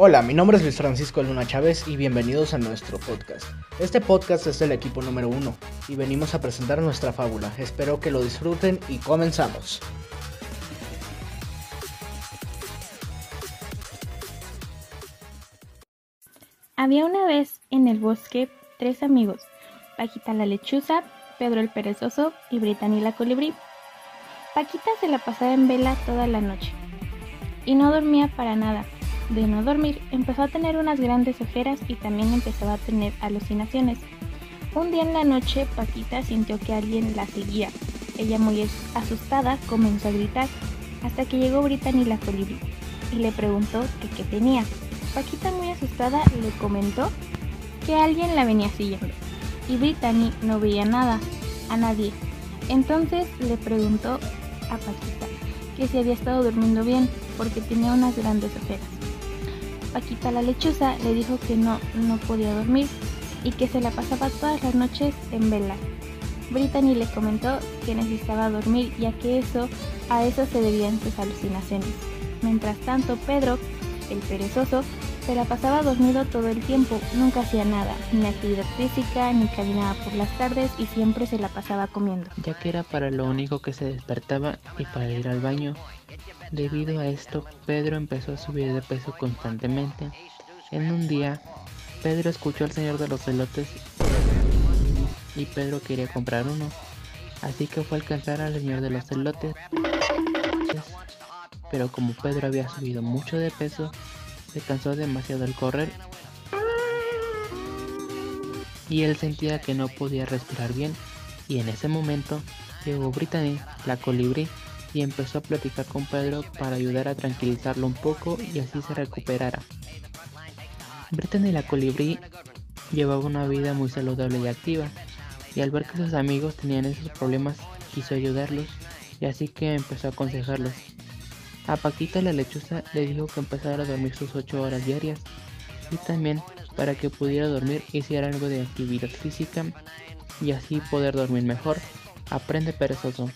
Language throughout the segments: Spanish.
Hola, mi nombre es Luis Francisco Luna Chávez y bienvenidos a nuestro podcast. Este podcast es del equipo número uno y venimos a presentar nuestra fábula. Espero que lo disfruten y comenzamos. Había una vez en el bosque tres amigos, Paquita la lechuza, Pedro el perezoso y Brittany la colibrí. Paquita se la pasaba en vela toda la noche y no dormía para nada de no dormir, empezó a tener unas grandes ojeras y también empezaba a tener alucinaciones. Un día en la noche, Paquita sintió que alguien la seguía. Ella muy asustada comenzó a gritar, hasta que llegó Brittany la colibrí y le preguntó que qué tenía. Paquita muy asustada le comentó que alguien la venía siguiendo y Brittany no veía nada, a nadie. Entonces le preguntó a Paquita que si había estado durmiendo bien porque tenía unas grandes ojeras. Paquita la lechuza le dijo que no, no podía dormir y que se la pasaba todas las noches en vela. Brittany le comentó que necesitaba dormir ya que eso a eso se debían sus alucinaciones. Mientras tanto, Pedro, el perezoso, se la pasaba dormido todo el tiempo, nunca hacía nada, ni actividad física, ni caminaba por las tardes y siempre se la pasaba comiendo. Ya que era para lo único que se despertaba y para ir al baño. Debido a esto, Pedro empezó a subir de peso constantemente. En un día, Pedro escuchó al señor de los elotes y Pedro quería comprar uno. Así que fue a alcanzar al señor de los elotes. Pero como Pedro había subido mucho de peso, se cansó demasiado al correr y él sentía que no podía respirar bien y en ese momento llegó Brittany, la colibrí, y empezó a platicar con Pedro para ayudar a tranquilizarlo un poco y así se recuperara. Brittany la colibrí llevaba una vida muy saludable y activa, y al ver que sus amigos tenían esos problemas quiso ayudarlos y así que empezó a aconsejarlos. A Paquita la lechuza le dijo que empezara a dormir sus 8 horas diarias y también para que pudiera dormir hiciera algo de actividad física y así poder dormir mejor. Aprende perezoso.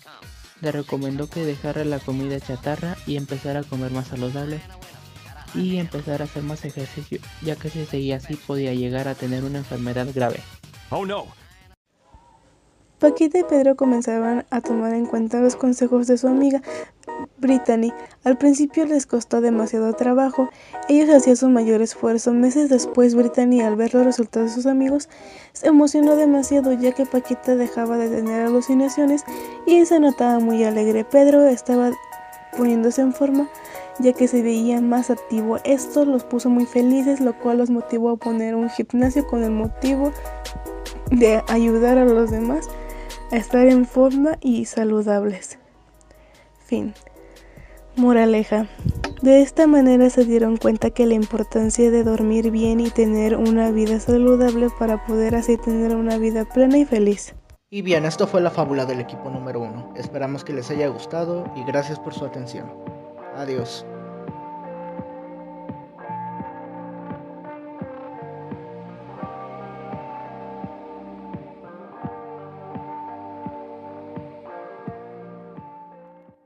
Le recomendó que dejara la comida chatarra y empezara a comer más saludable y empezar a hacer más ejercicio, ya que si seguía así podía llegar a tener una enfermedad grave. Oh no. Paquita y Pedro comenzaban a tomar en cuenta los consejos de su amiga Brittany. Al principio les costó demasiado trabajo, ellos hacían su mayor esfuerzo. Meses después, Brittany, al ver los resultados de sus amigos, se emocionó demasiado ya que Paquita dejaba de tener alucinaciones y se notaba muy alegre. Pedro estaba poniéndose en forma ya que se veía más activo. Esto los puso muy felices, lo cual los motivó a poner un gimnasio con el motivo de ayudar a los demás a estar en forma y saludables. Fin. Moraleja. De esta manera se dieron cuenta que la importancia de dormir bien y tener una vida saludable para poder así tener una vida plena y feliz. Y bien, esto fue la fábula del equipo número uno. Esperamos que les haya gustado y gracias por su atención. Adiós.